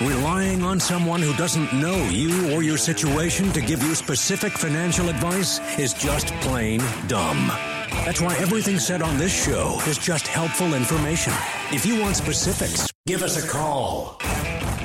Relying on someone who doesn't know you or your situation to give you specific financial advice is just plain dumb. That's why everything said on this show is just helpful information. If you want specifics, give us a call.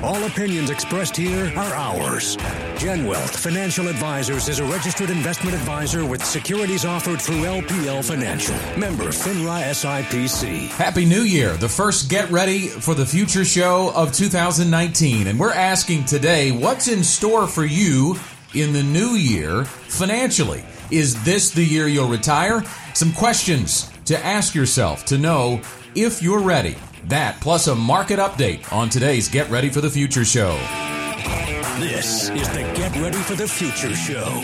All opinions expressed here are ours. Gen Wealth Financial Advisors is a registered investment advisor with securities offered through LPL Financial. Member FINRA SIPC. Happy New Year, the first Get Ready for the Future show of 2019. And we're asking today what's in store for you in the new year financially? Is this the year you'll retire? Some questions to ask yourself to know if you're ready. That plus a market update on today's Get Ready for the Future show. This is the Get Ready for the Future show.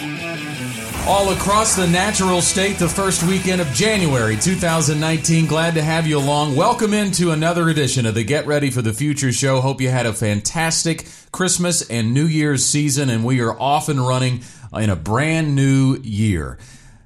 All across the natural state, the first weekend of January 2019. Glad to have you along. Welcome into another edition of the Get Ready for the Future show. Hope you had a fantastic Christmas and New Year's season, and we are off and running in a brand new year.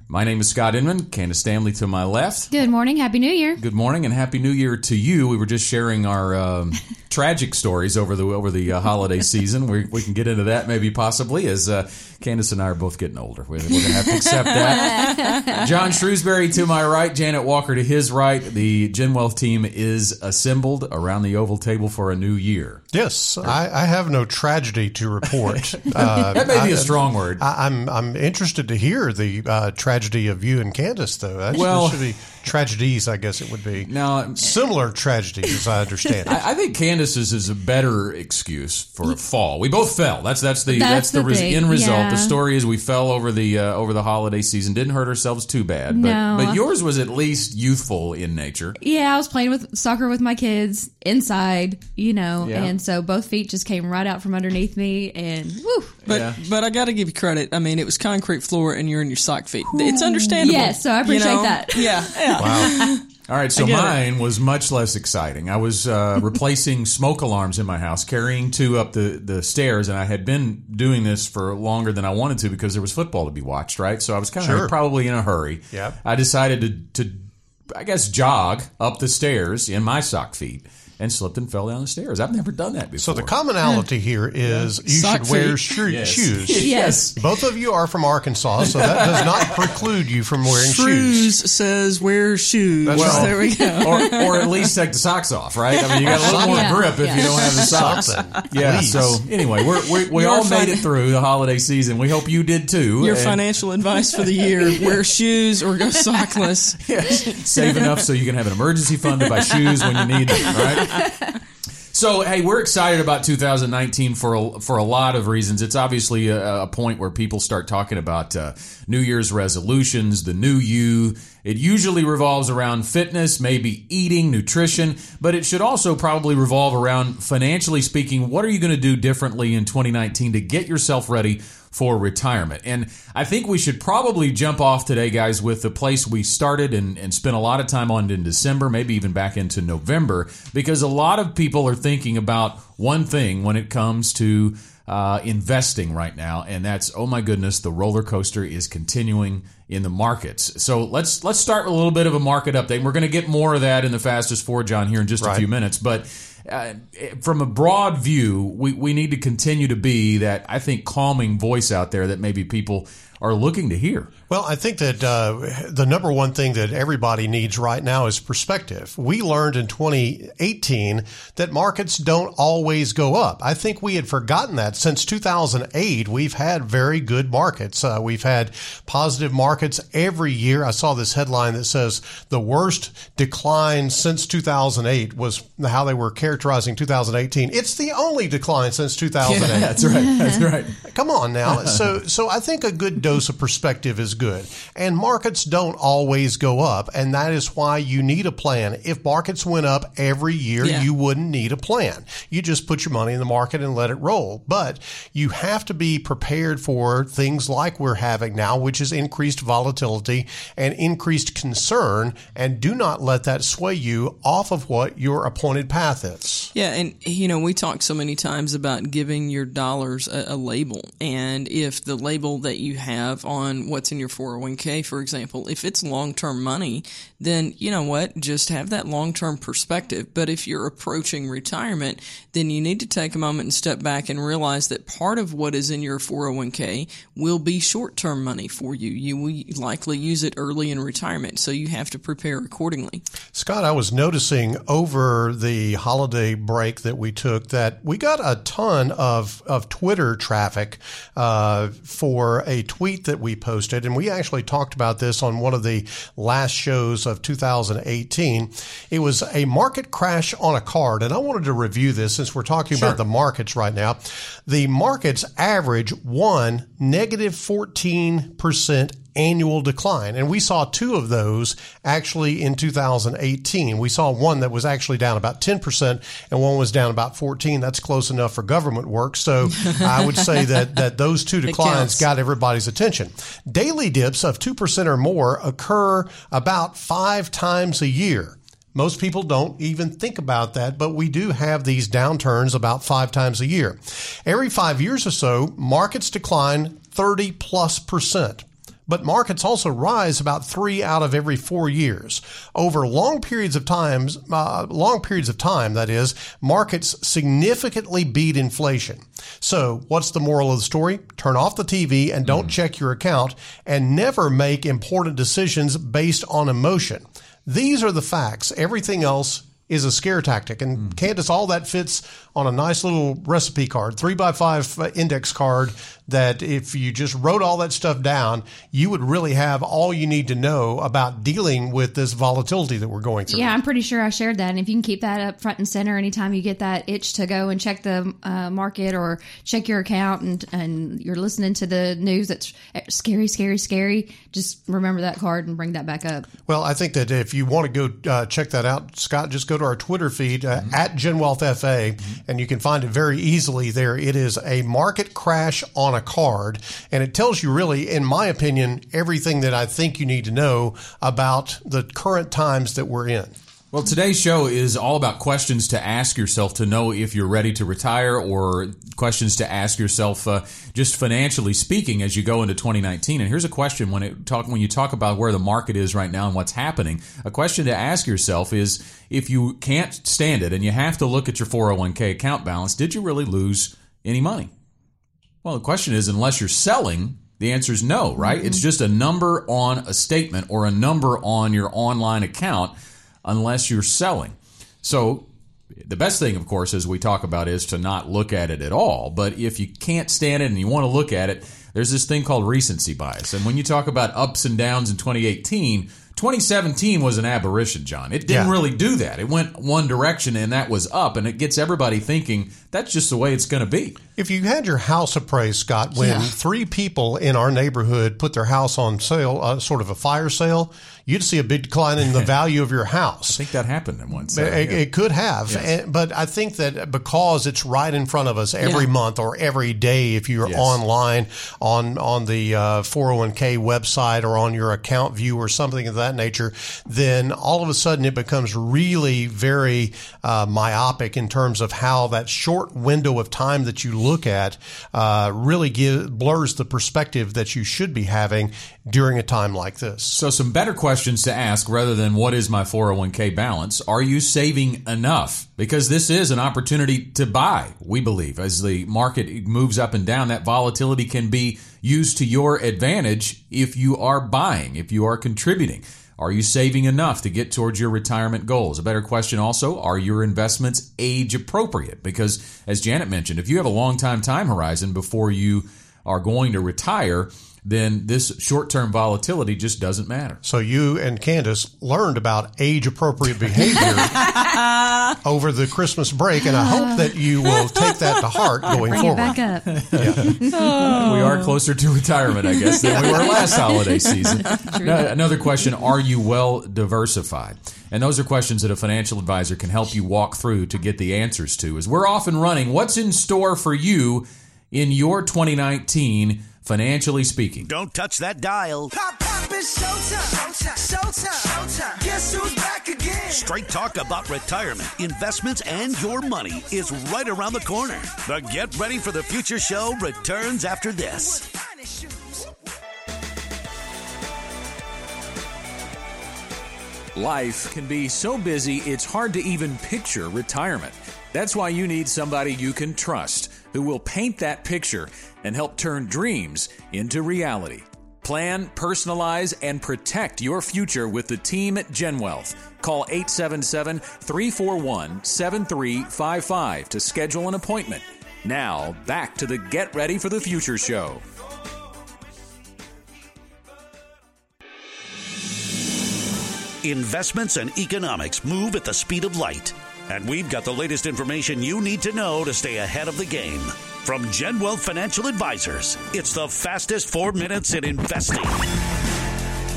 My name is Scott Inman. Candace Stanley to my left. Good morning. Happy New Year. Good morning and happy New Year to you. We were just sharing our um, tragic stories over the over the uh, holiday season. We, we can get into that maybe possibly as uh, Candace and I are both getting older. We're, we're going to have to accept that. John Shrewsbury to my right, Janet Walker to his right. The Gen Wealth team is assembled around the oval table for a new year. Yes, I, I have no tragedy to report. Uh, That may be a I- strong word. I, I'm I'm interested to hear the uh, tragedy of you and Candace, though. That Well- should be tragedies, I guess it would be. Now, Similar tragedies, as I understand it. I, I think Candace's is a better excuse for a fall. We both fell. That's that's the that's, That's the, the res- thing, end result. yeah. The story is we fell over the uh, over the holiday season. Didn't hurt ourselves too bad, but No. but yours was at least youthful in nature. Yeah, I was playing with soccer with my kids inside, you know, Yeah. and so both feet just came right out from underneath me, and woo. But Yeah. but I got to give you credit. I mean, it was concrete floor, and you're in your sock feet. It's understandable. Yes, so I appreciate you know? that. Yeah, yeah. All right, so I get it. mine was much less exciting. I was uh, replacing smoke alarms in my house, carrying two up the, the stairs, and I had been doing this for longer than I wanted to because there was football to be watched, right? So I was kind of Sure. probably in a hurry. Yep. I decided to, to, I guess, jog up the stairs in my sock feet and slipped and fell down the stairs. I've never done that before. So the commonality here is you Sock should wear feet. Yes. shoes. Yes. Both of you are from Arkansas, so that does not preclude you from wearing shoes. Shrews says wear shoes. That's right. There we go. or, or at least take the socks off, right? I mean, you got a little more Yeah. grip if Yeah. you don't have the socks. Something. Yeah. Please. So anyway, we're, we we all fin- made it through the holiday season. We hope you did too. Your And- financial advice for the year: wear shoes or go sockless. save enough so you can have an emergency fund to buy shoes when you need them, right? So, hey, we're excited about 2019 for a, for a lot of reasons. It's obviously a, a point where people start talking about uh, New Year's resolutions, the new you. It usually revolves around fitness, maybe eating, nutrition, but it should also probably revolve around financially speaking. What are you going to do differently in 2019 to get yourself ready for retirement. And I think we should probably jump off today, guys, with the place we started and, and spent a lot of time on in December, maybe even back into November, because a lot of people are thinking about one thing when it comes to uh, investing right now, and that's oh my goodness, the roller coaster is continuing in the markets. So let's let's start with a little bit of a market update. We're going to get more of that in the fastest four, John, here in just a few minutes, but uh, from a broad view, we, we need to continue to be that, I think, calming voice out there that maybe people are looking to hear. Well, I think that uh, the number one thing that everybody needs right now is perspective. We learned in 2018 that markets don't always go up. I think we had forgotten that since 2008. We've had very good markets. Uh, we've had positive markets every year. I saw this headline that says the worst decline since 2008 was how they were characterizing 2018. It's the only decline since 2008. That's right. That's right. Come on now. So, so I think a good dose of perspective is good. And markets don't always go up, and that is why you need a plan. If markets went up every year, Yeah. you wouldn't need a plan. You just put your money in the market and let it roll. But you have to be prepared for things like we're having now, which is increased volatility and increased concern, and do not let that sway you off of what your appointed path is. Yeah, and you know, we talk so many times about giving your dollars a, a label, and if the label that you have have on what's in your 401k, for example. If it's long term money, then you know what? Just have that long term perspective. But if you're approaching retirement, then you need to take a moment and step back and realize that part of what is in your 401k will be short term money for you. You will likely use it early in retirement, so you have to prepare accordingly. Scott, I was noticing over the holiday break that we took that we got a ton of, of Twitter traffic uh, for a tweet that we posted. And we actually talked about this on one of the last shows of 2018. It was a market crash on a card. And I wanted to review this since we're talking Sure. about the markets right now. The markets average one negative 14% annual decline. And we saw two of those actually in 2018. We saw one that was actually down about 10% and one was down about 14. That's close enough for government work. So I would say that, that those two declines got everybody's attention. Daily dips of 2% or more occur about five times a year. Most people don't even think about that, but we do have these downturns about five times a year. Every five years or so, markets decline 30 plus percent. But markets also rise about three out of every four years. Over long periods of times, uh, long periods of time, that is, markets significantly beat inflation. So what's the moral of the story? Turn off the TV and don't check your account and never make important decisions based on emotion. These are the facts. Everything else is a scare tactic. And Candace, all that fits on a nice little recipe card, three by five uh, index card that if you just wrote all that stuff down, you would really have all you need to know about dealing with this volatility that we're going through. Yeah, I'm pretty sure I shared that. And if you can keep that up front and center anytime you get that itch to go and check the uh, market or check your account and, and you're listening to the news that's scary, scary, scary, just remember that card and bring that back up. Well, I think that if you want to go uh, check that out, Scott, just go to our Twitter feed uh, Mm-hmm. at GenWealthFA, and you can find it very easily there. It is a market crash on a card, and it tells you really, in my opinion, everything that I think you need to know about the current times that we're in. Well, today's show is all about questions to ask yourself to know if you're ready to retire or questions to ask yourself uh, just financially speaking as you go into 2019. And here's a question when it talk when you talk about where the market is right now and what's happening. A question to ask yourself is if you can't stand it and you have to look at your 401k account balance, did you really lose any money? Well, the question is unless you're selling, the answer is no, right? It's just a number on a statement or a number on your online account unless you're selling. So the best thing, of course, as we talk about, is to not look at it at all. But if you can't stand it and you want to look at it, there's this thing called recency bias. And when you talk about ups and downs in 2018, 2017 was an aberration, John. It didn't Yeah. really do that. It went one direction and that was up, and it gets everybody thinking that's just the way it's going to be. If you had your house appraised, Scott, when Yeah. three people in our neighborhood put their house on sale, uh, sort of a fire sale, you'd see a big decline in the value of your house. I think that happened at once. It, it could have, And- but I think that because it's right in front of us every Yeah. month or every day, if you're Yes. online on on the uh, 401k website or on your account view or something of that nature, then all of a sudden it becomes really very uh, myopic in terms of how that short window of time that you look at uh, really give, blurs the perspective that you should be having during a time like this. So, some better questions to ask rather than what is my 401k balance? Are you saving enough? Because this is an opportunity to buy, we believe. As the market moves up and down, that volatility can be used to your advantage if you are buying, if you are contributing. Are you saving enough to get towards your retirement goals? A better question also, are your investments age appropriate? Because as Janet mentioned, if you have a long time time horizon before you are going to retire, then this short-term volatility just doesn't matter. So you and Candace learned about age appropriate behavior over the Christmas break, and I hope that you will take that to heart going Bring forward. it back up. Oh. We are closer to retirement, I guess, than we were last holiday season. No- Another question, are you well diversified? And those are questions that a financial advisor can help you walk through to get the answers to. As we're off and running, what's in store for you in your 2019 financially speaking. Don't touch that dial. Pop, pop, it's showtime. Showtime. Showtime. Guess who's back again? Straight talk about retirement, investments, and your money is right around the corner. The Get Ready for the Future show returns after this. Life can be so busy, it's hard to even picture retirement. That's why you need somebody you can trust who will paint that picture and help turn dreams into reality. Plan, personalize, and protect your future with the team at GenWealth. Call 877 341 7355 to schedule an appointment. Now, back to the Get Ready for the Future show. Investments and economics move at the speed of light. And we've got the latest information you need to know to stay ahead of the game. From Gen Wealth Financial Advisors, it's the fastest four minutes in investing.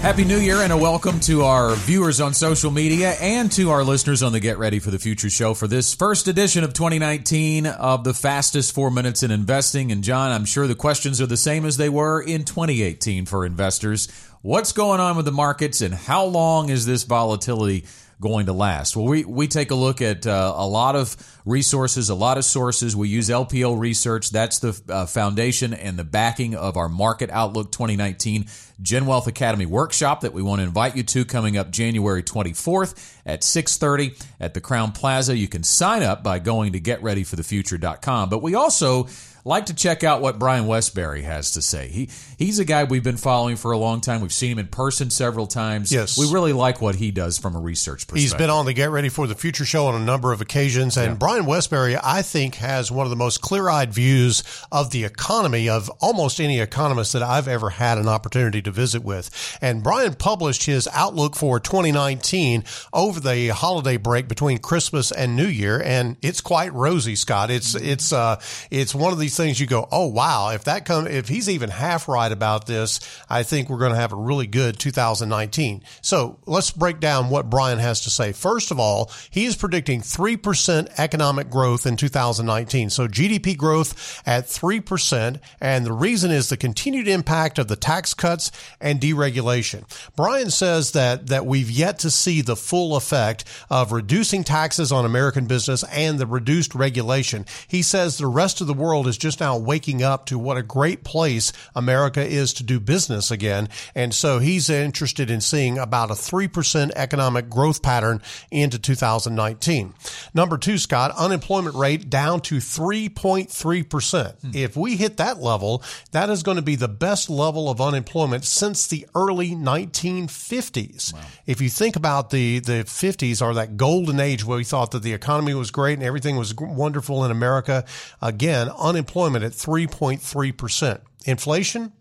Happy New Year and a welcome to our viewers on social media and to our listeners on the Get Ready for the Future show for this first edition of 2019 of the fastest four minutes in investing. And John, I'm sure the questions are the same as they were in 2018 for investors. What's going on with the markets and how long is this volatility going to last? Well, we, we take a look at uh, a lot of resources, a lot of sources. We use LPL Research. That's the uh, foundation and the backing of our Market Outlook 2019 Gen Wealth Academy workshop that we want to invite you to coming up January 24th at 6:30 at the Crowne Plaza. You can sign up by going to getreadyforthefuture.com. But we also like to check out what Brian Wesbury has to say. He he's a guy we've been following for a long time. We've seen him in person several times. Yes. We really like what he does from a research perspective. He's been on the Get Ready for the Future show on a number of occasions. And Brian Wesbury, I think, has one of the most clear eyed views of the economy of almost any economist that I've ever had an opportunity to visit with. And Brian published his outlook for 2019 over the holiday break between Christmas and New Year. And it's quite rosy, Scott. It's, it's, uh, it's one of these things you go, oh, wow. If that come, if he's even half right about this, I think we're going to have a really good 2019. So let's break down what Brian has to say. First of all, he is predicting 3% economic growth in 2019. So GDP growth at 3%. And the reason is the continued impact of the tax cuts and deregulation. Brian says that, that we've yet to see the full effect of reducing taxes on American business and the reduced regulation. He says the rest of the world is just now waking up to what a great place America is to do business again. And so he's interested in seeing about a 3% economic growth pattern into 2019. Number two, Scott, unemployment rate down to 3.3%. Hmm. If we hit that level, that is going to be the best level of unemployment since the early 1950s. If you think about the, the 50s or that golden age where we thought that the economy was great and everything was wonderful in America, again, unemployment at 3.3%. Inflation,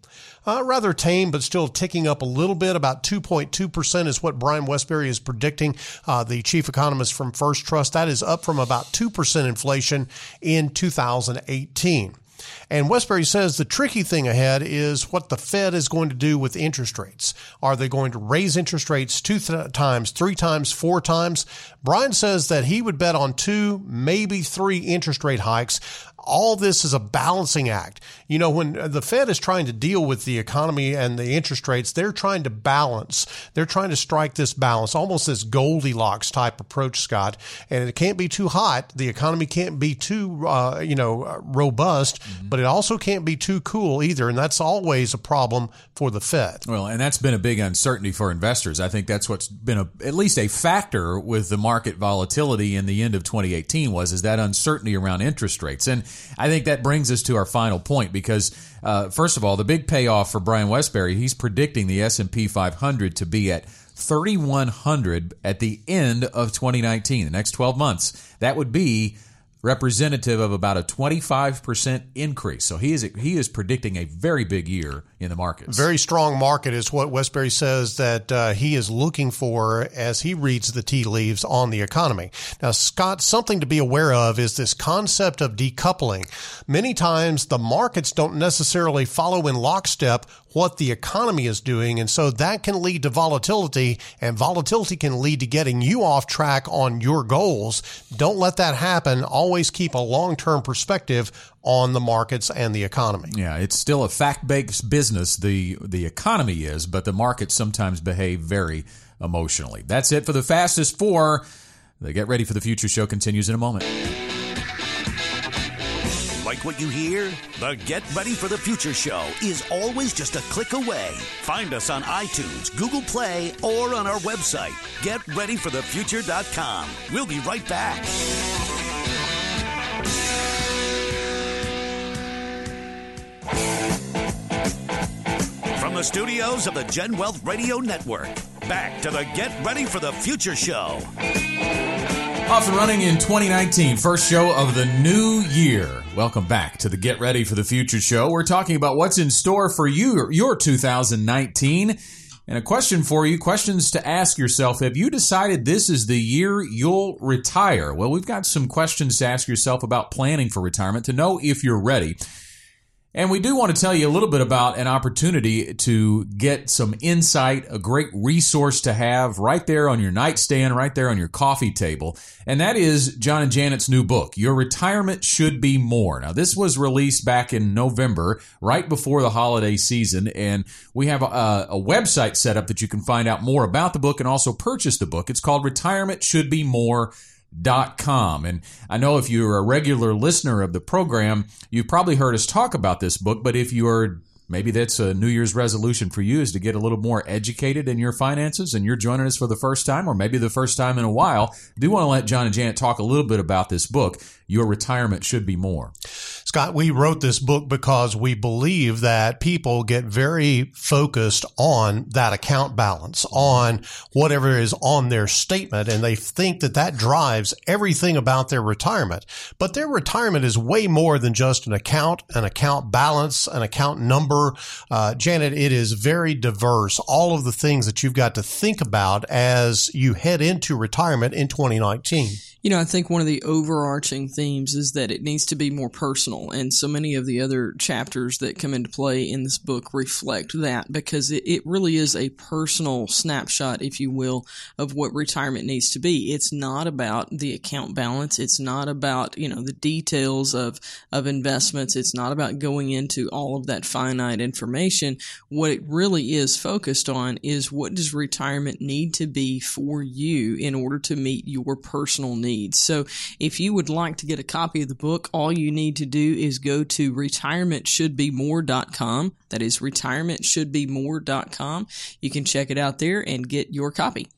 uh, rather tame, but still ticking up a little bit. About 2.2% is what Brian Wesbury is predicting, uh, the chief economist from First Trust. That is up from about 2% inflation in 2018. And Wesbury says the tricky thing ahead is what the Fed is going to do with interest rates. Are they going to raise interest rates two th- times, three times, four times? Brian says that he would bet on two, maybe three interest rate hikes. All this is a balancing act. You know, when the Fed is trying to deal with the economy and the interest rates, they're trying to balance. They're trying to strike this balance, almost this Goldilocks type approach, Scott. And it can't be too hot. The economy can't be too, uh, you know, robust, but it also can't be too cool either. And that's always a problem for the Fed. Well, and that's been a big uncertainty for investors. I think that's what's been a, at least a factor with the market volatility in the end of 2018 was is that uncertainty around interest rates. And I think that brings us to our final point because uh, first of all, the big payoff for Brian Wesbury, he's predicting the S&P 500 to be at 3100 at the end of 2019, the next 12 months. That would be representative of about a 25% increase. So he is he is predicting a very big year in the markets. Very strong market is what Wesbury says that uh, he is looking for as he reads the tea leaves on the economy. Now, Scott, something to be aware of is this concept of decoupling. Many times the markets don't necessarily follow in lockstep what the economy is doing. And so that can lead to volatility and volatility can lead to getting you off track on your goals. Don't let that happen. Always keep a long-term perspective on the markets and the economy. Yeah, it's still a fact-based business. The the economy is, but the markets sometimes behave very emotionally. That's it for the fastest four. The Get Ready for the Future show continues in a moment. Like what you hear? The Get Ready for the Future show is always just a click away. Find us on iTunes, Google Play, or on our website, getreadyforthefuture.com. We'll be right back. From the studios of the Gen Wealth Radio Network, back to the Get Ready for the Future show. Off and running in 2019, first show of the new year. Welcome back to the Get Ready for the Future show. We're talking about what's in store for you, your 2019. And a question for you, questions to ask yourself. Have you decided this is the year you'll retire? Well, we've got some questions to ask yourself about planning for retirement to know if you're ready. And we do want to tell you a little bit about an opportunity to get some insight, a great resource to have right there on your nightstand, right there on your coffee table. And that is John and Janet's new book, Your Retirement Should Be More. Now, this was released back in November, right before the holiday season. And we have a, a website set up that you can find out more about the book and also purchase the book. It's called Retirement Should Be More dot com. And I know if you're a regular listener of the program, you've probably heard us talk about this book, but if you're maybe that's a New Year's resolution for you is to get a little more educated in your finances and you're joining us for the first time or maybe the first time in a while, I do want to let John and Janet talk a little bit about this book. Your retirement should be more. Scott, we wrote this book because we believe that people get very focused on that account balance, on whatever is on their statement, and they think that that drives everything about their retirement. But their retirement is way more than just an account, an account balance, an account number. Uh, Janet, it is very diverse. All of the things that you've got to think about as you head into retirement in 2019. You know, I think one of the overarching themes is that it needs to be more personal. And so many of the other chapters that come into play in this book reflect that because it, it really is a personal snapshot, if you will, of what retirement needs to be. It's not about the account balance. It's not about, you know, the details of, of investments. It's not about going into all of that finite information. What it really is focused on is what does retirement need to be for you in order to meet your personal needs? So if you would like to get a copy of the book, all you need to do is go to retirementshouldbemore.com. That is retirementshouldbemore.com. You can check it out there and get your copy.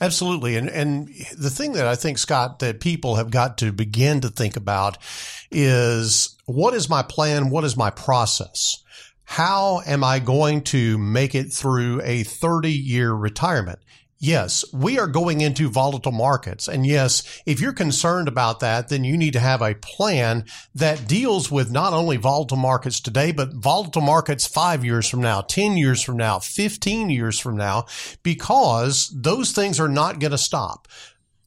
Absolutely. And and the thing that I think Scott that people have got to begin to think about is what is my plan? What is my process? How am I going to make it through a 30 year retirement? Yes, we are going into volatile markets. And yes, if you're concerned about that, then you need to have a plan that deals with not only volatile markets today, but volatile markets five years from now, 10 years from now, 15 years from now, because those things are not going to stop.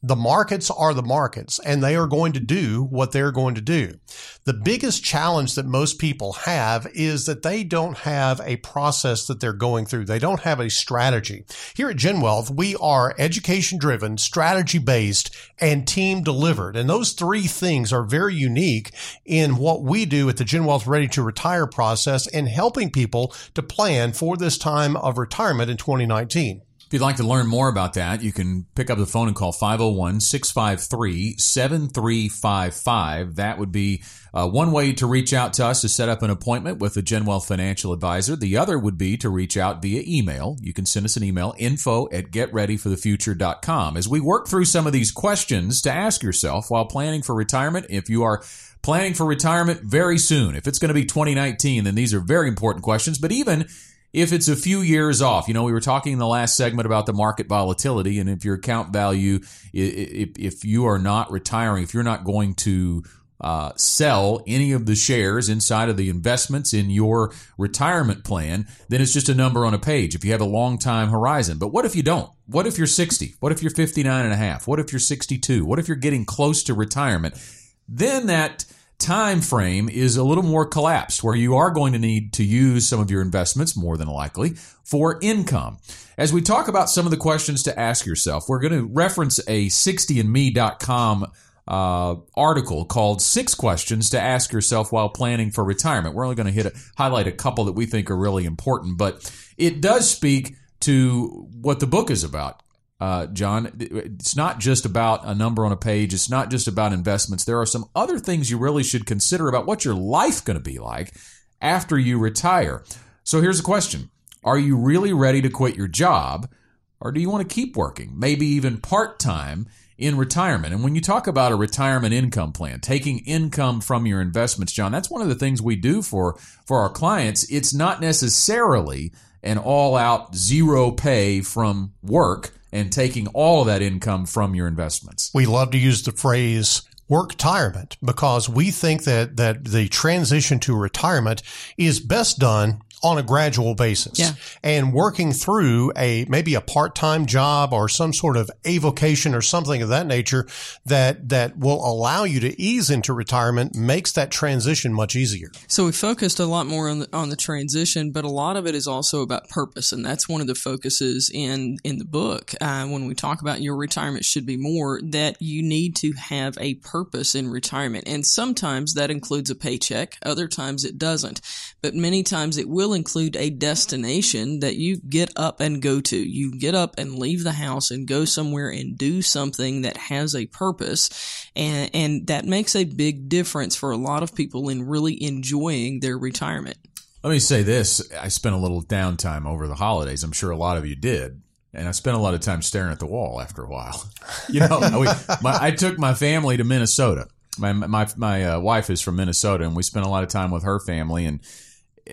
The markets are the markets and they are going to do what they're going to do. The biggest challenge that most people have is that they don't have a process that they're going through. They don't have a strategy. Here at Gen Wealth, we are education driven, strategy based, and team delivered. And those three things are very unique in what we do at the Gen Wealth Ready to Retire process and helping people to plan for this time of retirement in 2019. If you'd like to learn more about that, you can pick up the phone and call 501 653 7355. That would be uh, one way to reach out to us to set up an appointment with a Gen Wealth financial advisor. The other would be to reach out via email. You can send us an email, info at getreadyforthefuture.com. As we work through some of these questions to ask yourself while planning for retirement, if you are planning for retirement very soon, if it's going to be 2019, then these are very important questions. But even if it's a few years off. You know, we were talking in the last segment about the market volatility, and if your account value, if, if you are not retiring, if you're not going to uh, sell any of the shares inside of the investments in your retirement plan, then it's just a number on a page if you have a long time horizon. But what if you don't? What if you're 60? What if you're 59 and a half? What if you're 62? What if you're getting close to retirement? Then that time frame is a little more collapsed where you are going to need to use some of your investments more than likely for income. As we talk about some of the questions to ask yourself, we're going to reference a 60andme.com uh, article called Six Questions to Ask Yourself While Planning for Retirement. We're only going to hit a, highlight a couple that we think are really important, but it does speak to what the book is about uh, John, it's not just about a number on a page. It's not just about investments. There are some other things you really should consider about what your life going to be like after you retire. So here's a question. Are you really ready to quit your job or do you want to keep working, maybe even part time in retirement? And when you talk about a retirement income plan, taking income from your investments, John, that's one of the things we do for, for our clients. It's not necessarily an all out zero pay from work and taking all of that income from your investments. We love to use the phrase work retirement because we think that, that the transition to retirement is best done on a gradual basis Yeah. and working through a maybe a part-time job or some sort of avocation or something of that nature that that will allow you to ease into retirement makes that transition much easier. So we focused a lot more on the, on the transition, but a lot of it is also about purpose, and that's one of the focuses in in the book. Uh, when we talk about your retirement should be more, that you need to have a purpose in retirement, and sometimes that includes a paycheck, other times it doesn't, but many times it will include a destination that you get up and go to. You get up and leave the house and go somewhere and do something that has a purpose, and and that makes a big difference for a lot of people in really enjoying their retirement. Let me say this. I spent a little downtime over the holidays. I'm sure a lot of you did. And I spent a lot of time staring at the wall after a while. You know, we, my, I took my family to Minnesota. My my my uh, wife is from Minnesota, and we spent a lot of time with her family. And,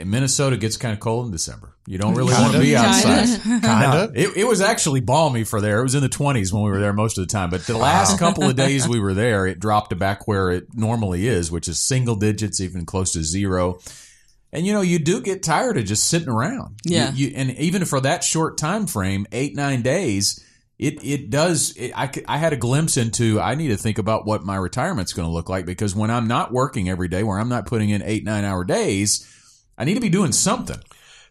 Minnesota gets kind of cold in December. You don't really want to be outside. Kinda. It, it was actually balmy for there. It was in the 20s when we were there most of the time. But the last couple of days we were there, it dropped to back where it normally is, which is single digits, even close to zero. And you know, you do get tired of just sitting around. Yeah. You, and even for that short time frame, eight nine days, it it does. It, I c- I had a glimpse into. I need to think about what my retirement's going to look like because when I'm not working every day, where I'm not putting in eight nine hour days, I need to be doing something.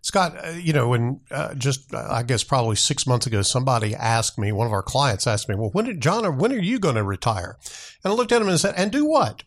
Scott, uh, you know, when uh, just uh, I guess probably six months ago, somebody asked me, one of our clients asked me, "Well, when did John, when are you going to retire?" And I looked at him and said, "And do what?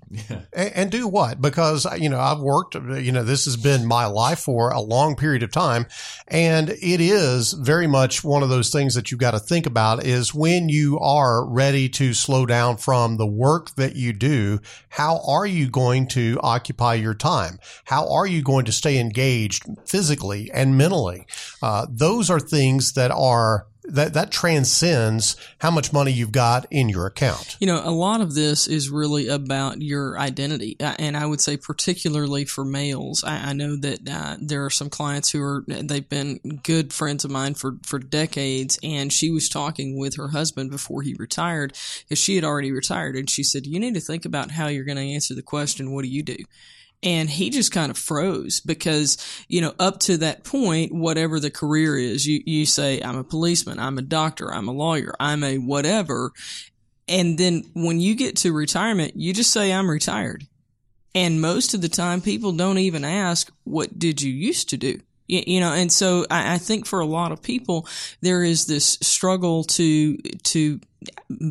And, and do what? Because uh, you know, I've worked. uh, You know, this has been my life for a long period of time, and it is very much one of those things that you've got to think about. Is when you are ready to slow down from the work that you do, how are you going to occupy your time? How are you going to stay engaged physically and mentally? Uh, those are things that are that that transcends how much money you've got in your account. You know, a lot of this is really about your identity. Uh, And I would say, particularly for males, I, I know that uh, there are some clients who are, they've been good friends of mine for, for decades. And she was talking with her husband before he retired, because she had already retired. And she said, You need to think about how you're going to answer the question, What do you do? And he just kind of froze because, you know, up to that point, whatever the career is, you, you say, I'm a policeman, I'm a doctor, I'm a lawyer, I'm a whatever. And then when you get to retirement, you just say, I'm retired. And most of the time, people don't even ask, what did you used to do? You, know, and so I, I think for a lot of people, there is this struggle to, to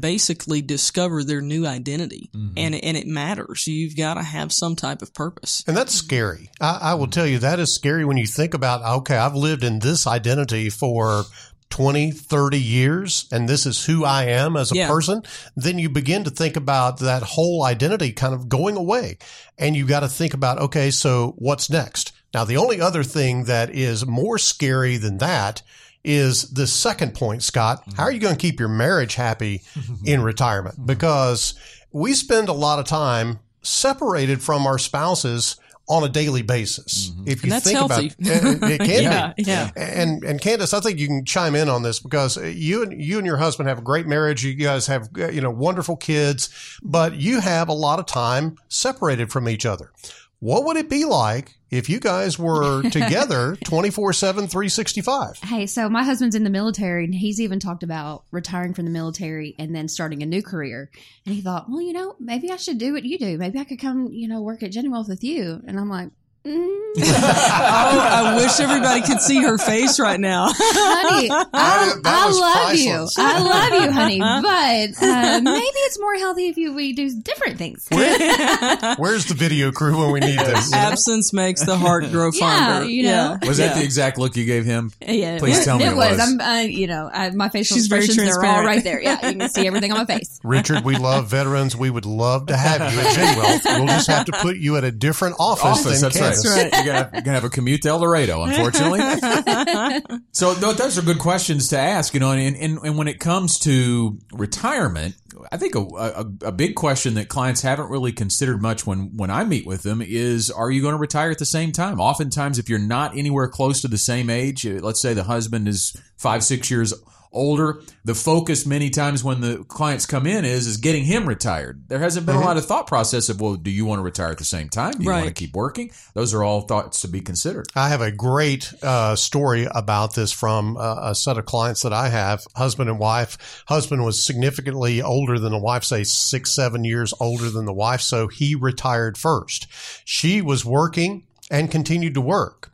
basically discover their new identity. Mm-hmm. And, and it matters. You've got to have some type of purpose. And that's scary. I, I will tell you that is scary when you think about, okay, I've lived in this identity for 20, 30 years, and this is who I am as a Yeah. person. Then you begin to think about that whole identity kind of going away. And you got to think about, okay, so what's next? Now, the only other thing that is more scary than that is the second point, Scott. How are you going to keep your marriage happy in retirement? Because we spend a lot of time separated from our spouses on a daily basis. Mm-hmm. If you that's think healthy. about it, it can Yeah, be. yeah. And and Candace, I think you can chime in on this because you and you and your husband have a great marriage. You guys have you know wonderful kids, but you have a lot of time separated from each other. What would it be like if you guys were together 24 7, 365? Hey, so my husband's in the military, and he's even talked about retiring from the military and then starting a new career. And he thought, well, you know, maybe I should do what you do. Maybe I could come, you know, work at Wealth with you. And I'm like, oh, I wish everybody could see her face right now. honey, I, That- that I was love you. I love you, honey. But uh, maybe it's more healthy if you we do different things. Where's the video crew when we need this? Absence makes the heart grow Yeah, fonder. you know. Was that the exact look you gave him? Yeah, Please tell me it it was. was. I'm, uh, you know, I, my facial She's expressions they're all right there. Yeah, you can see everything on my face. Richard, we love veterans. We would love to have you at Genwealth. We'll just have to put you at a different office, Office, than that's right. You're gonna, you're gonna have a commute to El Dorado, unfortunately. so those are good questions to ask, you know. And, and, and when it comes to retirement, I think a, a, a big question that clients haven't really considered much when when I meet with them is: Are you going to retire at the same time? Oftentimes, if you're not anywhere close to the same age, uh, let's say the husband is five six years older. The focus many times when the clients come in is is getting him retired. There hasn't been a lot of thought process of well do you want to retire at the same time? Do you want to keep working? Those are all thoughts to be considered. I have a great uh, story about this from uh, a set of clients that I have, husband and wife. Husband was significantly older than the wife, say six, seven years older than the wife, so he retired first. She was working and continued to work.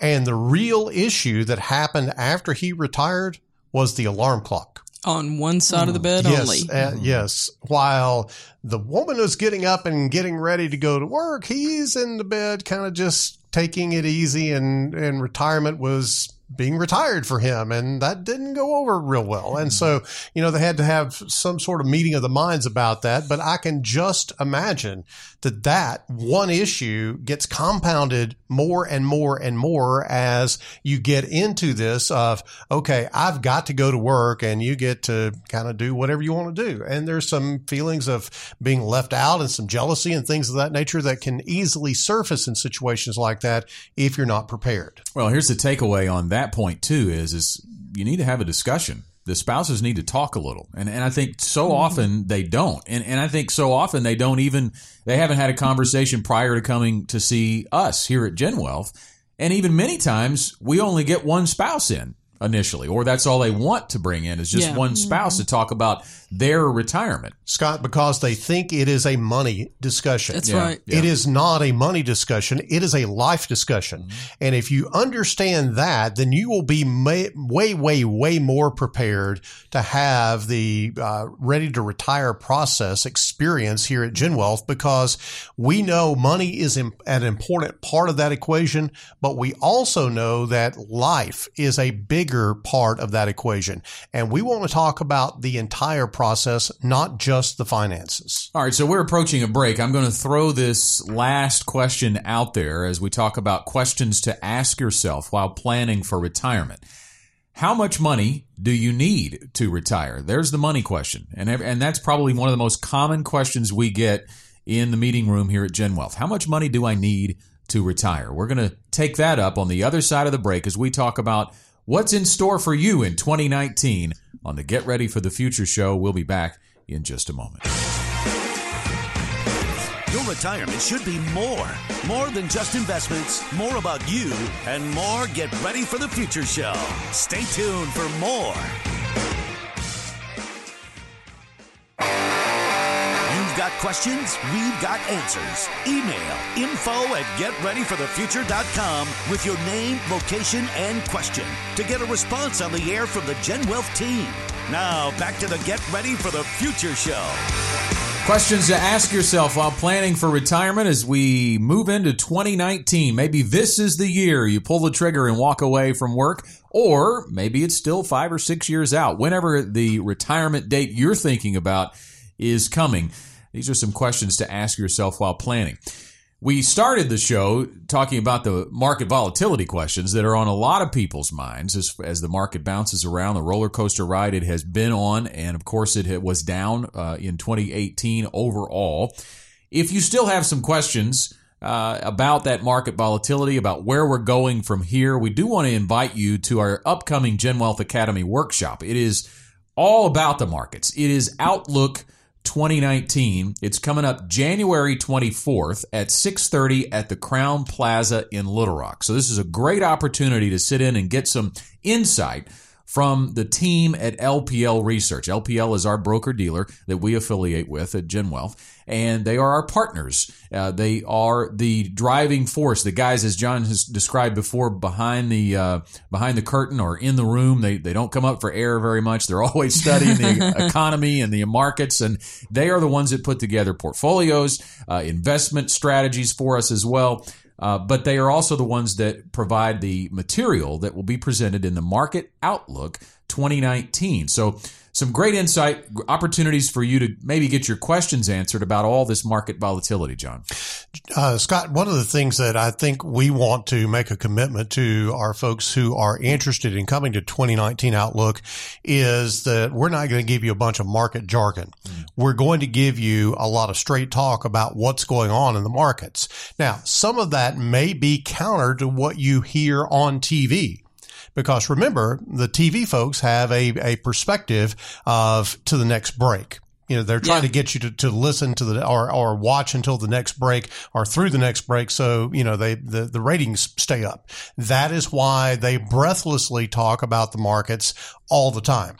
And the real issue that happened after he retired was the alarm clock. On one side of the bed Yes, only. uh, yes. While the woman was getting up and getting ready to go to work, he's in the bed, kind of just taking it easy, and and retirement was being retired for him, and that didn't go over real well. And so, you know, they had to have some sort of meeting of the minds about that. But I can just imagine that that one issue gets compounded more and more and more as you get into this of, okay, I've got to go to work and you get to kind of do whatever you want to do. And there's some feelings of being left out and some jealousy and things of that nature that can easily surface in situations like that if you're not prepared. well here's the takeaway on that point too is is you need to have a discussion the spouses need to talk a little. And, and i think so mm-hmm. often they don't. And, and i think so often they don't even they haven't had a conversation prior to coming to see us here at gen wealth. And even many times we only get one spouse in initially or that's all they want to bring in is just Yeah. one spouse to talk about their retirement Scott, because they think it is a money discussion. That's Yeah. right. It is not a money discussion. It is a life discussion. Mm-hmm. And if you understand that, then you will be may, way, way, way more prepared to have the uh, ready to retire process experience here at GenWealth because we know money is im- an important part of that equation, but we also know that life is a bigger part of that equation. And we want to talk about the entire process, not just the finances. All right, so we're approaching a break. I'm going to throw this last question out there as we talk about questions to ask yourself while planning for retirement. How much money do you need to retire? There's the money question. And and that's probably one of the most common questions we get in the meeting room here at Gen Wealth. How much money do I need to retire? We're going to take that up on the other side of the break as we talk about what's in store for you in 2019 on the Get Ready for the Future show. We'll be back in just a moment. Your retirement should be more. More than just investments, more about you, and more Get Ready for the Future show. Stay tuned for more. Got questions, we've got answers. Email info at getreadyforthefuture.com with your name, location, and question to get a response on the air from the Gen Wealth team. Now, back to the Get Ready for the Future show. Questions to ask yourself while planning for retirement as we move into 2019. Maybe this is the year you pull the trigger and walk away from work, or maybe it's still five or six years out. Whenever the retirement date you're thinking about is coming, these are some questions to ask yourself while planning. We started the show talking about the market volatility questions that are on a lot of people's minds as, as the market bounces around the roller coaster ride it has been on. And of course, it was down uh, in 2018 overall. If you still have some questions uh, about that market volatility, about where we're going from here, we do want to invite you to our upcoming Gen Wealth Academy workshop. It is all about the markets. It is Outlook 2019. It's coming up January 24th at 6:30 at the Crowne Plaza in Little Rock. So this is a great opportunity to sit in and get some insight from the team at LPL Research. LPL is our broker dealer that we affiliate with at Gen Wealth, and they are our partners. Uh, they are the driving force. The guys, as John has described before, behind the uh, behind the curtain or in the room. They they don't come up for air very much. They're always studying the economy and the markets, and they are the ones that put together portfolios, uh, investment strategies for us as well. Uh, but they are also the ones that provide the material that will be presented in the Market Outlook 2019. So, some great insight, opportunities for you to maybe get your questions answered about all this market volatility, John. Uh, Scott, one of the things that I think we want to make a commitment to our folks who are interested in coming to 2019 Outlook is that we're not going to give you a bunch of market jargon. Mm. We're going to give you a lot of straight talk about what's going on in the markets. Now, some of that may be counter to what you hear on TV. Because remember, the TV folks have a, a perspective of to the next break. You know, they're trying yeah. to get you to, to listen to the or, or watch until the next break or through the next break. So, you know, they, the, the ratings stay up. That is why they breathlessly talk about the markets all the time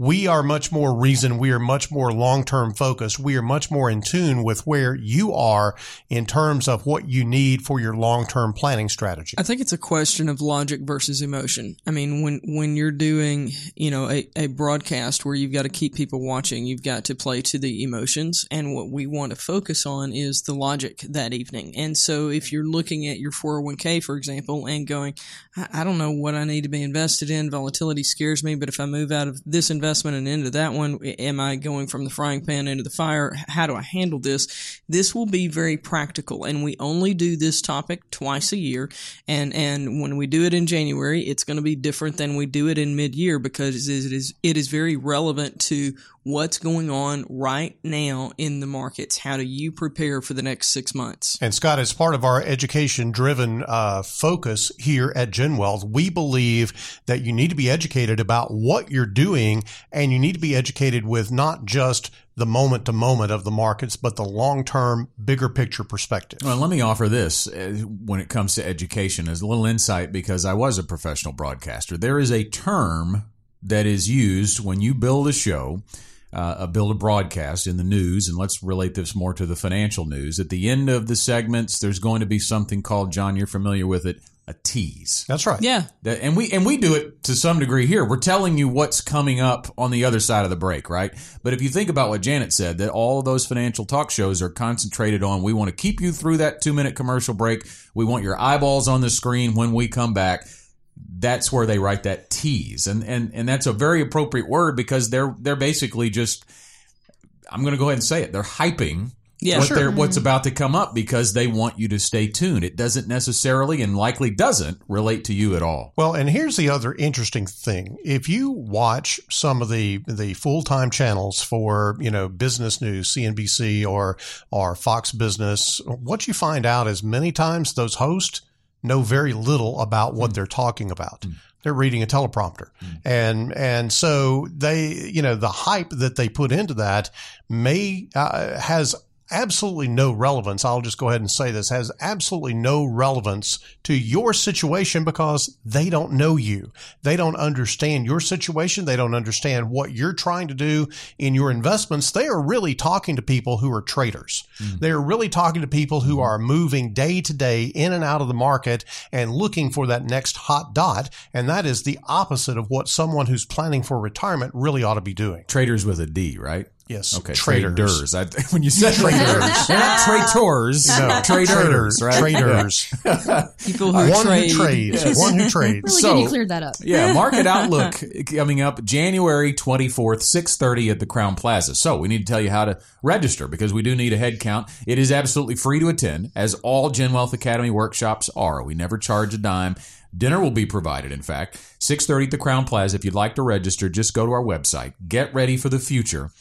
we are much more reason. We are much more long term focused. We are much more in tune with where you are in terms of what you need for your long term planning strategy. I think it's a question of logic versus emotion. I mean, when, when you're doing, you know, a, a broadcast where you've got to keep people watching, you've got to play to the emotions. And what we want to focus on is the logic that evening. And so if you're looking at your 401k, for example, and going, I, I don't know what I need to be invested in. Volatility scares me, but if I move out of this investment, investment and into that one? Am I going from the frying pan into the fire? How do I handle this? This will be very practical and we only do this topic twice a year. And, and when we do it in January, it's going to be different than we do it in mid year because it is, it is very relevant to what's going on right now in the markets. How do you prepare for the next six months? And Scott, as part of our education driven uh, focus here at GenWealth, we believe that you need to be educated about what you're doing and you need to be educated with not just the moment to moment of the markets, but the long term, bigger picture perspective. Well, let me offer this uh, when it comes to education as a little insight because I was a professional broadcaster. There is a term that is used when you build a show uh, build a broadcast in the news, and let's relate this more to the financial news. At the end of the segments, there's going to be something called John. You're familiar with it, a tease. That's right. Yeah, that, and we and we do it to some degree here. We're telling you what's coming up on the other side of the break, right? But if you think about what Janet said, that all of those financial talk shows are concentrated on we want to keep you through that two minute commercial break. We want your eyeballs on the screen when we come back that's where they write that tease, and and and that's a very appropriate word because they're they're basically just. I'm going to go ahead and say it. They're hyping yeah, what sure. what's mm-hmm. about to come up because they want you to stay tuned. It doesn't necessarily and likely doesn't relate to you at all. Well, and here's the other interesting thing. If you watch some of the the full-time channels for, you know, business news, CNBC or or Fox Business, what you find out is many times those hosts know very little about what mm. they're talking about. Mm. They're reading a teleprompter. Mm. And, and so they, you know, the hype that they put into that may, uh, has absolutely no relevance. I'll just go ahead and say this has absolutely no relevance to your situation because they don't know you. They don't understand your situation. They don't understand what you're trying to do in your investments. They are really talking to people who are traders. Mm. They are really talking to people who are moving day to day in and out of the market and looking for that next hot dot. And that is the opposite of what someone who's planning for retirement really ought to be doing. Traders with a D, right? Yes. Okay. Traders. traders. I, when you said traders, they're not traitors. No, traders. Right? Traders. People who one trade. who trades. Yes. One who trades. Really so, good you cleared that up. yeah. Market Outlook coming up January 24th, 630 at the Crowne Plaza. So we need to tell you how to register because we do need a head count. It is absolutely free to attend as all Gen Wealth Academy workshops are. We never charge a dime. Dinner will be provided, in fact. 6.30 at the Crowne Plaza. If you'd like to register, just go to our website. Get ready for the future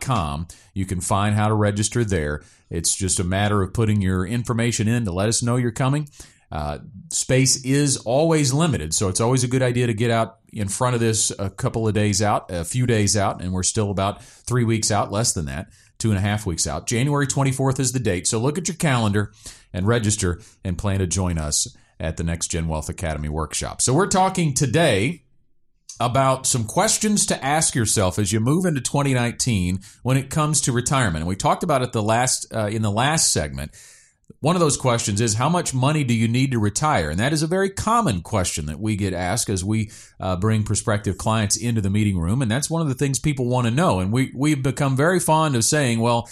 com. You can find how to register there. It's just a matter of putting your information in to let us know you're coming. Uh, space is always limited, so it's always a good idea to get out in front of this a couple of days out, a few days out, and we're still about three weeks out, less than that, two and a half weeks out. January 24th is the date, so look at your calendar and register and plan to join us at the next Gen Wealth Academy workshop. So we're talking today about some questions to ask yourself as you move into 2019 when it comes to retirement. And we talked about it the last uh, in the last segment. One of those questions is how much money do you need to retire? And that is a very common question that we get asked as we uh, bring prospective clients into the meeting room. And that's one of the things people want to know. And we, we've become very fond of saying, well,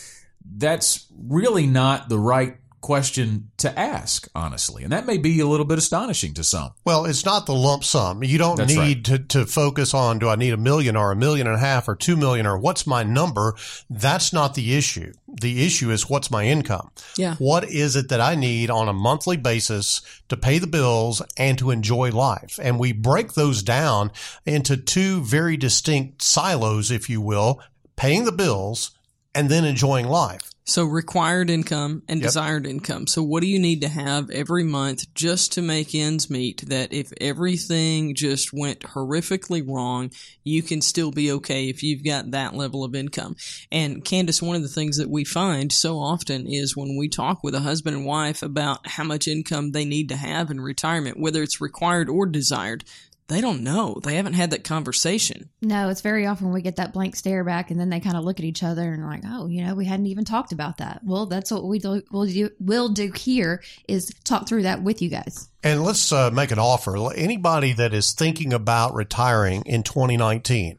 that's really not the right question to ask, honestly. And that may be a little bit astonishing to some. Well, it's not the lump sum. You don't That's need to, to focus on do I need a million or a million and a half or two million or what's my number? That's not the issue. The issue is what's my income? Yeah. What is it that I need on a monthly basis to pay the bills and to enjoy life? And we break those down into two very distinct silos, if you will, paying the bills and then enjoying life. So required income and Yep. desired income. So what do you need to have every month just to make ends meet that if everything just went horrifically wrong, you can still be okay if you've got that level of income. And Candace, one of the things that we find so often is when we talk with a husband and wife about how much income they need to have in retirement, whether it's required or desired, they don't know. They haven't had that conversation. No, it's very often we get that blank stare back, and then they kind of look at each other and like, "Oh, you know, we hadn't even talked about that." Well, that's what we do, will do. Will do here is talk through that with you guys. And let's uh, make an offer. Anybody that is thinking about retiring in 2019,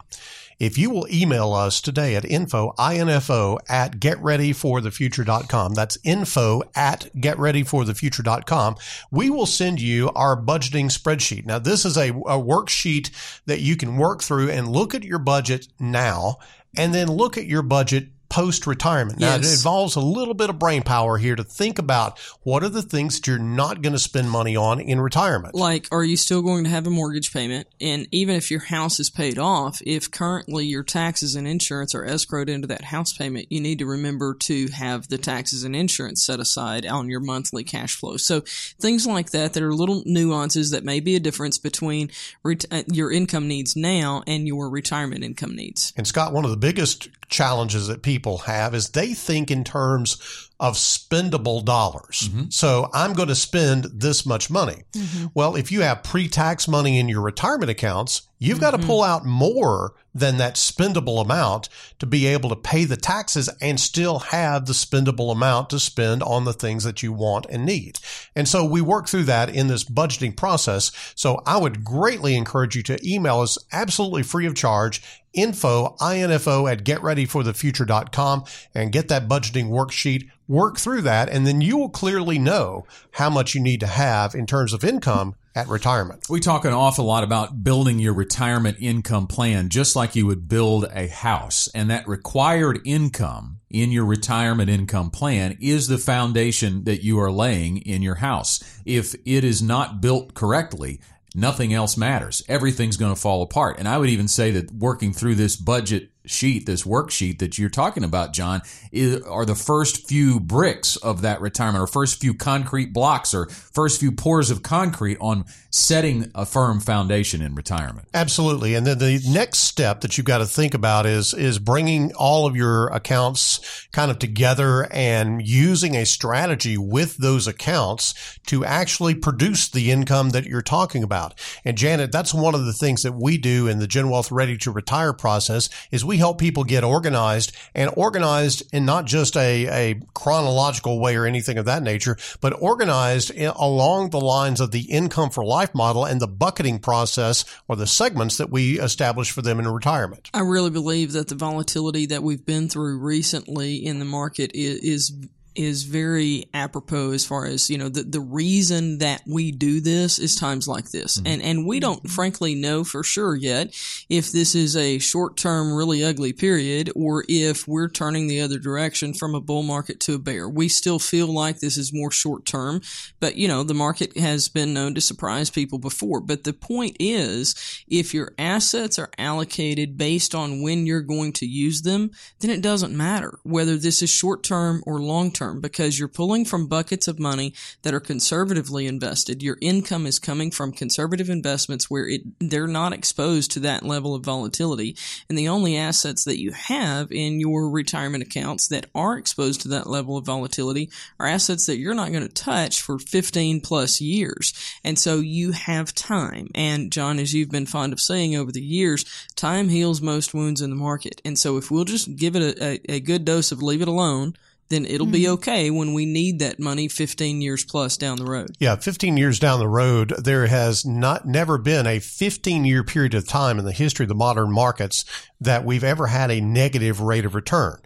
if you will email us today at info, info at getreadyforthefuture.com, that's info at getreadyforthefuture.com, we will send you our budgeting spreadsheet. Now, this is a, a worksheet that you can work through and look at your budget now and then look at your budget post retirement. Now, Yes. it involves a little bit of brain power here to think about what are the things that you're not going to spend money on in retirement. Like, are you still going to have a mortgage payment? And even if your house is paid off, if currently your taxes and insurance are escrowed into that house payment, you need to remember to have the taxes and insurance set aside on your monthly cash flow. So things like that there are little nuances that may be a difference between ret- uh, your income needs now and your retirement income needs. And Scott, one of the biggest challenges that people have is they think in terms of spendable dollars. Mm-hmm. So I'm going to spend this much money. Mm-hmm. Well, if you have pre-tax money in your retirement accounts, you've got to mm-hmm. pull out more than that spendable amount to be able to pay the taxes and still have the spendable amount to spend on the things that you want and need. And so we work through that in this budgeting process. So I would greatly encourage you to email us absolutely free of charge info, info at getreadyforthefuture.com and get that budgeting worksheet. Work through that and then you will clearly know how much you need to have in terms of income at retirement. We talk an awful lot about building your retirement income plan, just like you would build a house. And that required income in your retirement income plan is the foundation that you are laying in your house. If it is not built correctly, nothing else matters. Everything's going to fall apart. And I would even say that working through this budget sheet, this worksheet that you're talking about, John, is, are the first few bricks of that retirement or first few concrete blocks or first few pours of concrete on setting a firm foundation in retirement. Absolutely. And then the next step that you've got to think about is, is bringing all of your accounts kind of together and using a strategy with those accounts to actually produce the income that you're talking about. And Janet, that's one of the things that we do in the Gen Wealth Ready to Retire process is we help people get organized and organized in not just a, a chronological way or anything of that nature, but organized in, along the lines of the income for life model and the bucketing process or the segments that we establish for them in retirement. I really believe that the volatility that we've been through recently in the market is is, is very apropos as far as you know the the reason that we do this is times like this, mm-hmm. and and we don't frankly know for sure yet if this is a short term really ugly period or if we're turning the other direction from a bull market to a bear. We still feel like this is more short term, but you know the market has been known to surprise people before. But the point is, if your assets are allocated based on when you're going to use them, then it doesn't matter whether this is short term or long term. Term because you're pulling from buckets of money that are conservatively invested. Your income is coming from conservative investments where it, they're not exposed to that level of volatility. And the only assets that you have in your retirement accounts that are exposed to that level of volatility are assets that you're not going to touch for 15 plus years. And so you have time. And John, as you've been fond of saying over the years, time heals most wounds in the market. And so if we'll just give it a, a, a good dose of leave it alone, then it'll be hmm. okay when we need that money 15 years plus down the road. Yeah, 15 years down the road, there has not never been a 15 year period of time in the history of the modern markets that we've ever had a negative rate of return.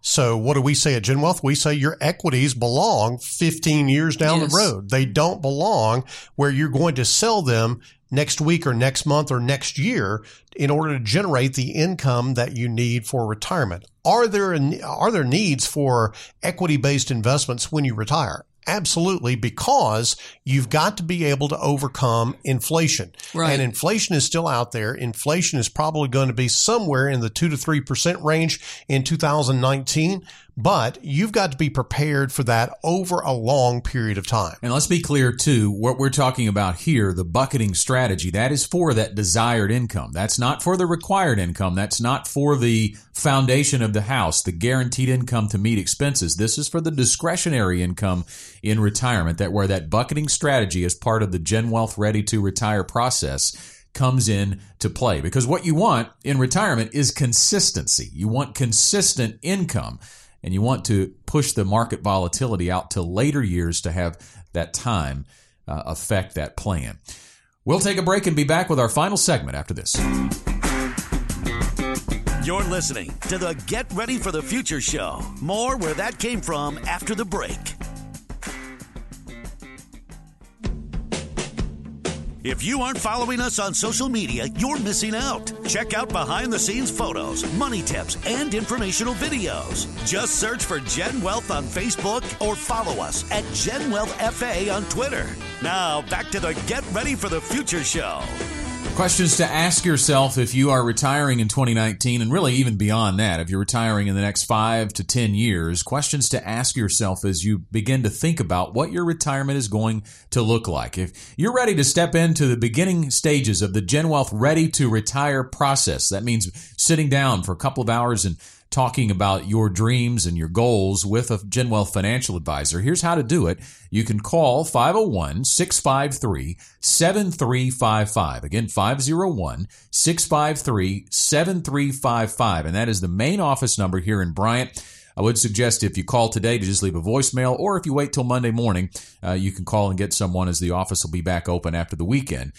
So what do we say at Gen Wealth? We say your equities belong 15 years down Yes. the road. They don't belong where you're going to sell them next week or next month or next year in order to generate the income that you need for retirement. Are there are there needs for equity based investments when you retire? Absolutely, because you've got to be able to overcome inflation. Right. And inflation is still out there. Inflation is probably going to be somewhere in the 2 to 3% range in 2019, but you've got to be prepared for that over a long period of time. And let's be clear too, what we're talking about here, the bucketing strategy, that is for that desired income. That's not for the required income. That's not for the foundation of the house, the guaranteed income to meet expenses. This is for the discretionary income in retirement that where that bucketing strategy as part of the Gen Wealth Ready to Retire process comes in to play because what you want in retirement is consistency. You want consistent income and you want to push the market volatility out to later years to have that time uh, affect that plan. We'll take a break and be back with our final segment after this. You're listening to the Get Ready for the Future show. More where that came from after the break. If you aren't following us on social media, you're missing out. Check out behind the scenes photos, money tips, and informational videos. Just search for Gen Wealth on Facebook or follow us at Gen Wealth FA on Twitter. Now, back to the Get Ready for the Future show. Questions to ask yourself if you are retiring in 2019 and really even beyond that, if you're retiring in the next five to 10 years, questions to ask yourself as you begin to think about what your retirement is going to look like. If you're ready to step into the beginning stages of the Gen Wealth Ready to Retire process, that means sitting down for a couple of hours and talking about your dreams and your goals with a Gen Wealth financial advisor. Here's how to do it. You can call 501 653 7355. Again, 501 653 7355. And that is the main office number here in Bryant. I would suggest if you call today to just leave a voicemail, or if you wait till Monday morning, uh, you can call and get someone as the office will be back open after the weekend.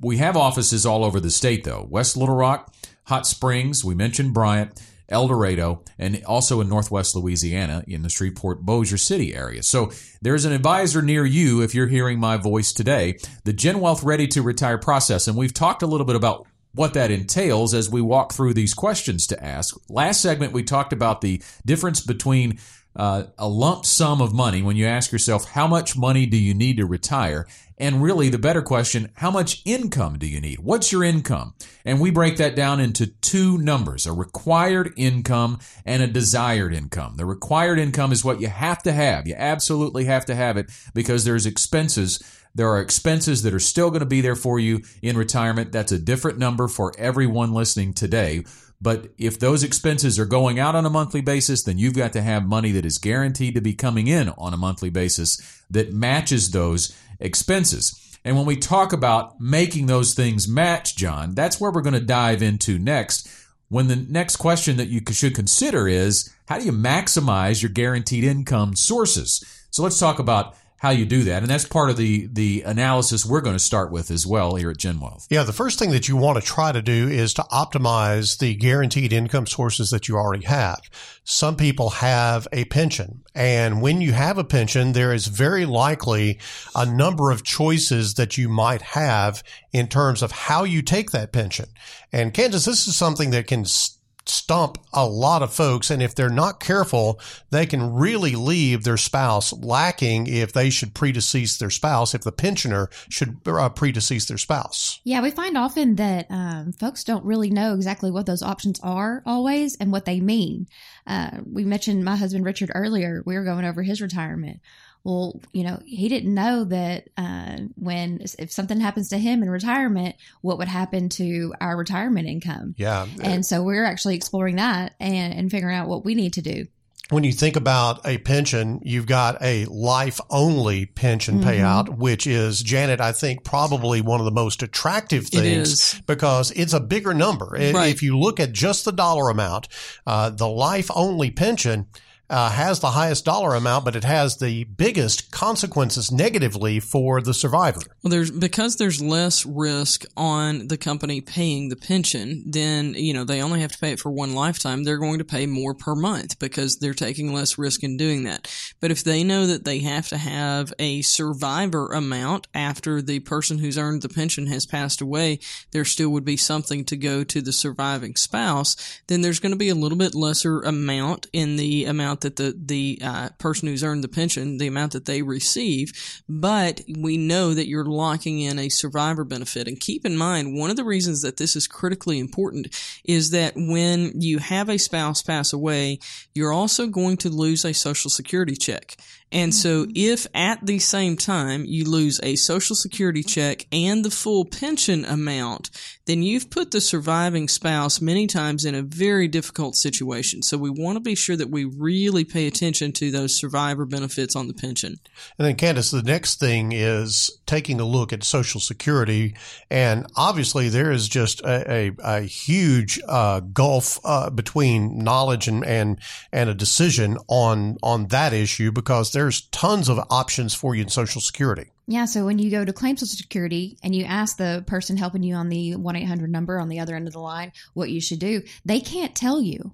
We have offices all over the state, though. West Little Rock, Hot Springs, we mentioned Bryant, El Dorado, and also in Northwest Louisiana in the Shreveport Bossier City area. So there's an advisor near you if you're hearing my voice today. The Gen Wealth Ready to Retire process, and we've talked a little bit about what that entails as we walk through these questions to ask. Last segment, we talked about the difference between uh, a lump sum of money when you ask yourself, how much money do you need to retire? And really, the better question, how much income do you need? What's your income? And we break that down into two numbers a required income and a desired income. The required income is what you have to have. You absolutely have to have it because there's expenses. There are expenses that are still going to be there for you in retirement. That's a different number for everyone listening today. But if those expenses are going out on a monthly basis, then you've got to have money that is guaranteed to be coming in on a monthly basis that matches those expenses. And when we talk about making those things match, John, that's where we're going to dive into next. When the next question that you should consider is how do you maximize your guaranteed income sources? So let's talk about how you do that. And that's part of the, the analysis we're going to start with as well here at Gen Wealth. Yeah, the first thing that you want to try to do is to optimize the guaranteed income sources that you already have. Some people have a pension, and when you have a pension, there is very likely a number of choices that you might have in terms of how you take that pension. And Candace, this is something that can s- stump a lot of folks. And if they're not careful, they can really leave their spouse lacking if they should predecease their spouse, if the pensioner should uh, predecease their spouse. Yeah, we find often that um, folks don't really know exactly what those options are always and what they mean. Uh, we mentioned my husband Richard earlier. We were going over his retirement. Well, you know, he didn't know that uh, when if something happens to him in retirement, what would happen to our retirement income. Yeah. And so we're actually exploring that and, and figuring out what we need to do. when you think about a pension, you've got a life only pension Mm-hmm. payout, which is, Janet, I think probably one of the most attractive things is. because it's a bigger number. Right. If you look at just the dollar amount, uh, the life only pension uh, has the highest dollar amount, but it has the biggest consequences negatively for the survivor. Well, there's because there's less risk on the company paying the pension. Then you know they only have to pay it for one lifetime. They're going to pay more per month because they're taking less risk in doing that. But if they know that they have to have a survivor amount after the person who's earned the pension has passed away, there still would be something to go to the surviving spouse. Then there's going to be a little bit lesser amount in the amount that the the uh, person who's earned the pension, the amount that they receive. But we know that you're locking in a survivor benefit. And keep in mind, one of the reasons that this is critically important is that when you have a spouse pass away, you're also going to lose a social security check. And so if at the same time you lose a social security check and the full pension amount, then you've put the surviving spouse many times in a very difficult situation. So we want to be sure that we really pay attention to those survivor benefits on the pension. And then, Candace, the next thing is taking a look at Social Security. And obviously, there is just a, a, a huge uh, gulf uh, between knowledge and, and, and a decision on, on that issue because there's tons of options for you in Social Security. Yeah, so when you go to claim Social Security and you ask the person helping you on the 1 800 number on the other end of the line what you should do, they can't tell you.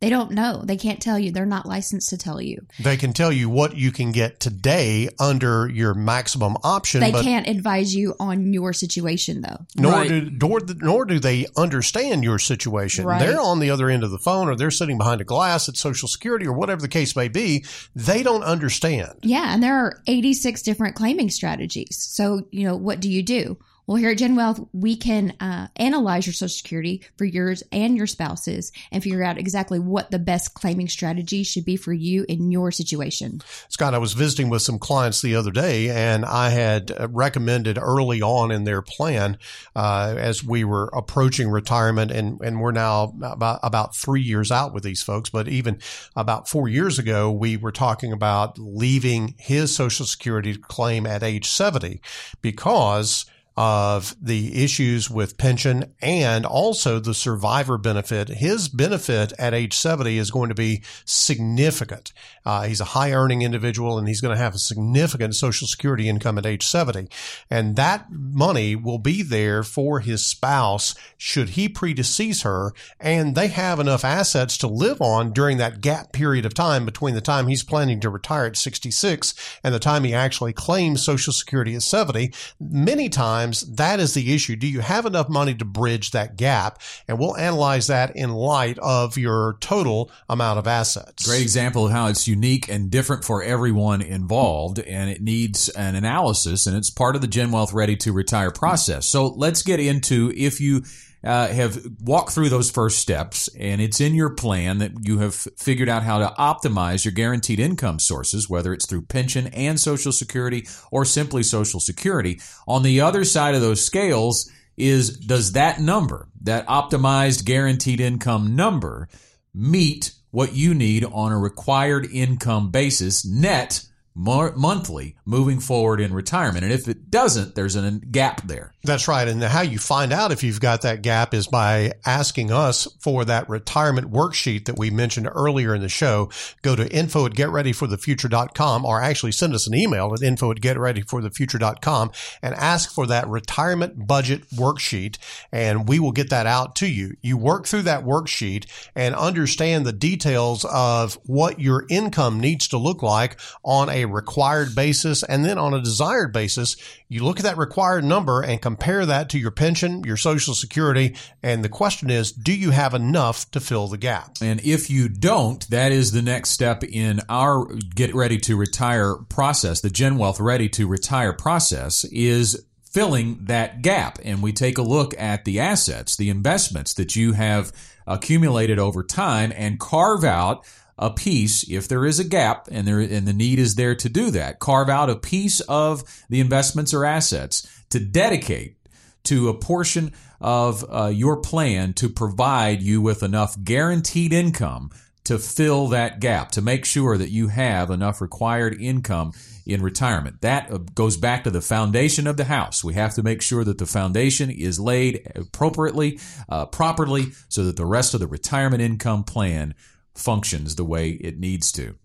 They don't know. They can't tell you. They're not licensed to tell you. They can tell you what you can get today under your maximum option, They but can't advise you on your situation, though. nor Right. do nor, nor do they understand your situation. Right. They're on the other end of the phone, or they're sitting behind a glass at Social Security, or whatever the case may be. They don't understand. Yeah, and there are 86 different claiming strategies. So, you know, what do you do? Well, here at Gen Wealth, we can uh, analyze your Social Security for yours and your spouse's and figure out exactly what the best claiming strategy should be for you in your situation. Scott, I was visiting with some clients the other day, and I had uh, recommended early on in their plan uh, as we were approaching retirement, and, and we're now about, about three years out with these folks. But even about four years ago, we were talking about leaving his Social Security claim at age 70 because of the issues with pension and also the survivor benefit. His benefit at age 70 is going to be significant. Uh, he's a high earning individual and he's going to have a significant social security income at age 70. And that money will be there for his spouse should he predecease her and they have enough assets to live on during that gap period of time between the time he's planning to retire at 66 and the time he actually claims social security at 70. Many times that is the issue. Do you have enough money to bridge that gap? And we'll analyze that in light of your total amount of assets. Great example of how it's unique and different for everyone involved, and it needs an analysis, and it's part of the Gen Wealth Ready to Retire process. So let's get into if you uh, have walked through those first steps, and it's in your plan that you have figured out how to optimize your guaranteed income sources, whether it's through pension and Social Security or simply Social Security. On the other side of those scales is does that number, that optimized guaranteed income number, meet what you need on a required income basis net mo- monthly moving forward in retirement. And if it doesn't, there's a gap there. That's right. And how you find out if you've got that gap is by asking us for that retirement worksheet that we mentioned earlier in the show. Go to info at getreadyforthefuture.com or actually send us an email at info at getreadyforthefuture.com and ask for that retirement budget worksheet and we will get that out to you. You work through that worksheet and understand the details of what your income needs to look like on a required basis and then on a desired basis, you look at that required number and compare that to your pension, your social security. And the question is, do you have enough to fill the gap? And if you don't, that is the next step in our get ready to retire process. The Gen Wealth ready to retire process is filling that gap. And we take a look at the assets, the investments that you have accumulated over time and carve out a piece if there is a gap and there and the need is there to do that carve out a piece of the investments or assets to dedicate to a portion of uh, your plan to provide you with enough guaranteed income to fill that gap to make sure that you have enough required income in retirement that uh, goes back to the foundation of the house we have to make sure that the foundation is laid appropriately uh, properly so that the rest of the retirement income plan functions the way it needs to.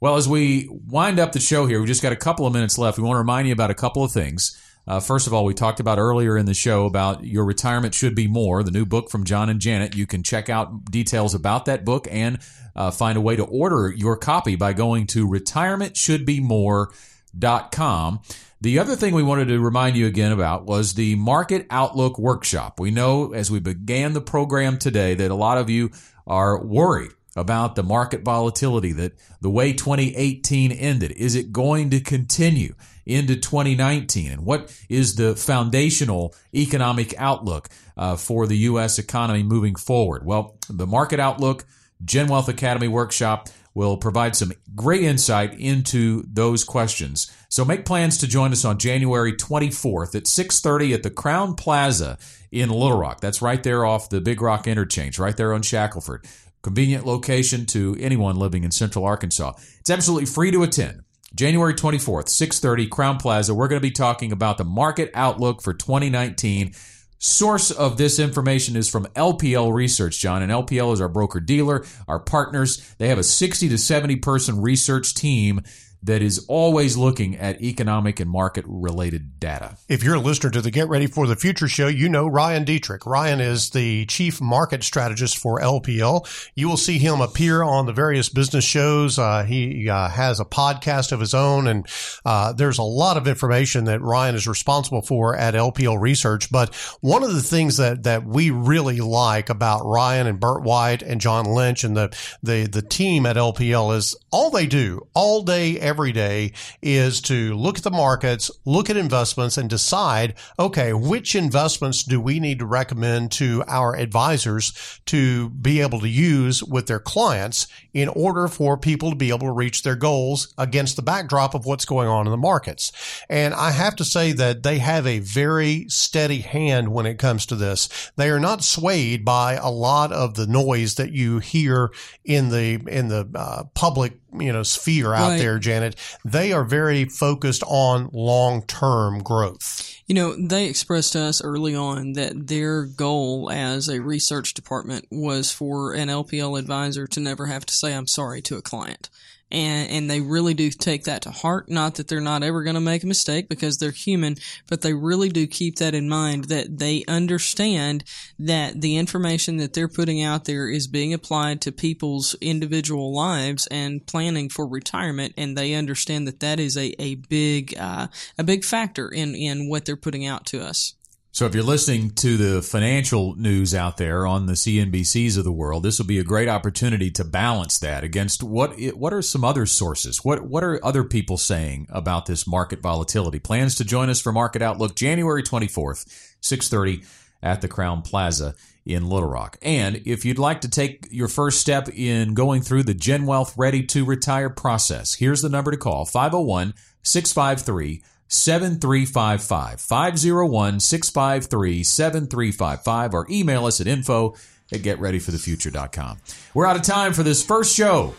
Well, as we wind up the show here, we just got a couple of minutes left. We want to remind you about a couple of things. Uh, first of all, we talked about earlier in the show about Your Retirement Should Be More, the new book from John and Janet. You can check out details about that book and uh, find a way to order your copy by going to retirementshouldbemore.com. The other thing we wanted to remind you again about was the Market Outlook Workshop. We know as we began the program today that a lot of you are worried about the market volatility that the way 2018 ended. Is it going to continue into 2019? And what is the foundational economic outlook uh, for the U.S. economy moving forward? Well, the Market Outlook Gen Wealth Academy workshop will provide some great insight into those questions. So make plans to join us on January 24th at 6:30 at the Crowne Plaza in Little Rock. That's right there off the Big Rock interchange, right there on Shackleford convenient location to anyone living in central Arkansas. It's absolutely free to attend. January 24th, 6:30 Crowne Plaza. We're going to be talking about the market outlook for 2019. Source of this information is from LPL Research, John, and LPL is our broker dealer, our partners. They have a 60 to 70 person research team that is always looking at economic and market related data. If you're a listener to the Get Ready for the Future show, you know Ryan Detrick. Ryan is the chief market strategist for LPL. You will see him appear on the various business shows. Uh, he uh, has a podcast of his own, and uh, there's a lot of information that Ryan is responsible for at LPL Research. But one of the things that that we really like about Ryan and Burt White and John Lynch and the the the team at LPL is all they do all day every day is to look at the markets, look at investments and decide, okay, which investments do we need to recommend to our advisors to be able to use with their clients in order for people to be able to reach their goals against the backdrop of what's going on in the markets. And I have to say that they have a very steady hand when it comes to this. They are not swayed by a lot of the noise that you hear in the, in the uh, public you know sphere out Right. there janet they are very focused on long-term growth You know, they expressed to us early on that their goal as a research department was for an LPL advisor to never have to say, I'm sorry to a client. And, and they really do take that to heart. Not that they're not ever going to make a mistake because they're human, but they really do keep that in mind that they understand that the information that they're putting out there is being applied to people's individual lives and planning for retirement. And they understand that that is a, a big, uh, a big factor in, in what they're putting out to us. So if you're listening to the financial news out there on the CNBCs of the world, this will be a great opportunity to balance that against what what are some other sources? What what are other people saying about this market volatility? Plans to join us for Market Outlook January 24th, 6:30 at the Crowne Plaza in Little Rock. And if you'd like to take your first step in going through the Gen Wealth Ready to Retire process, here's the number to call 501 653 7355 501 653 7355 or email us at info at getreadyforthefuture.com. We're out of time for this first show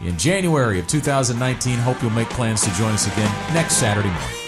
in January of 2019. Hope you'll make plans to join us again next Saturday morning.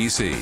PC.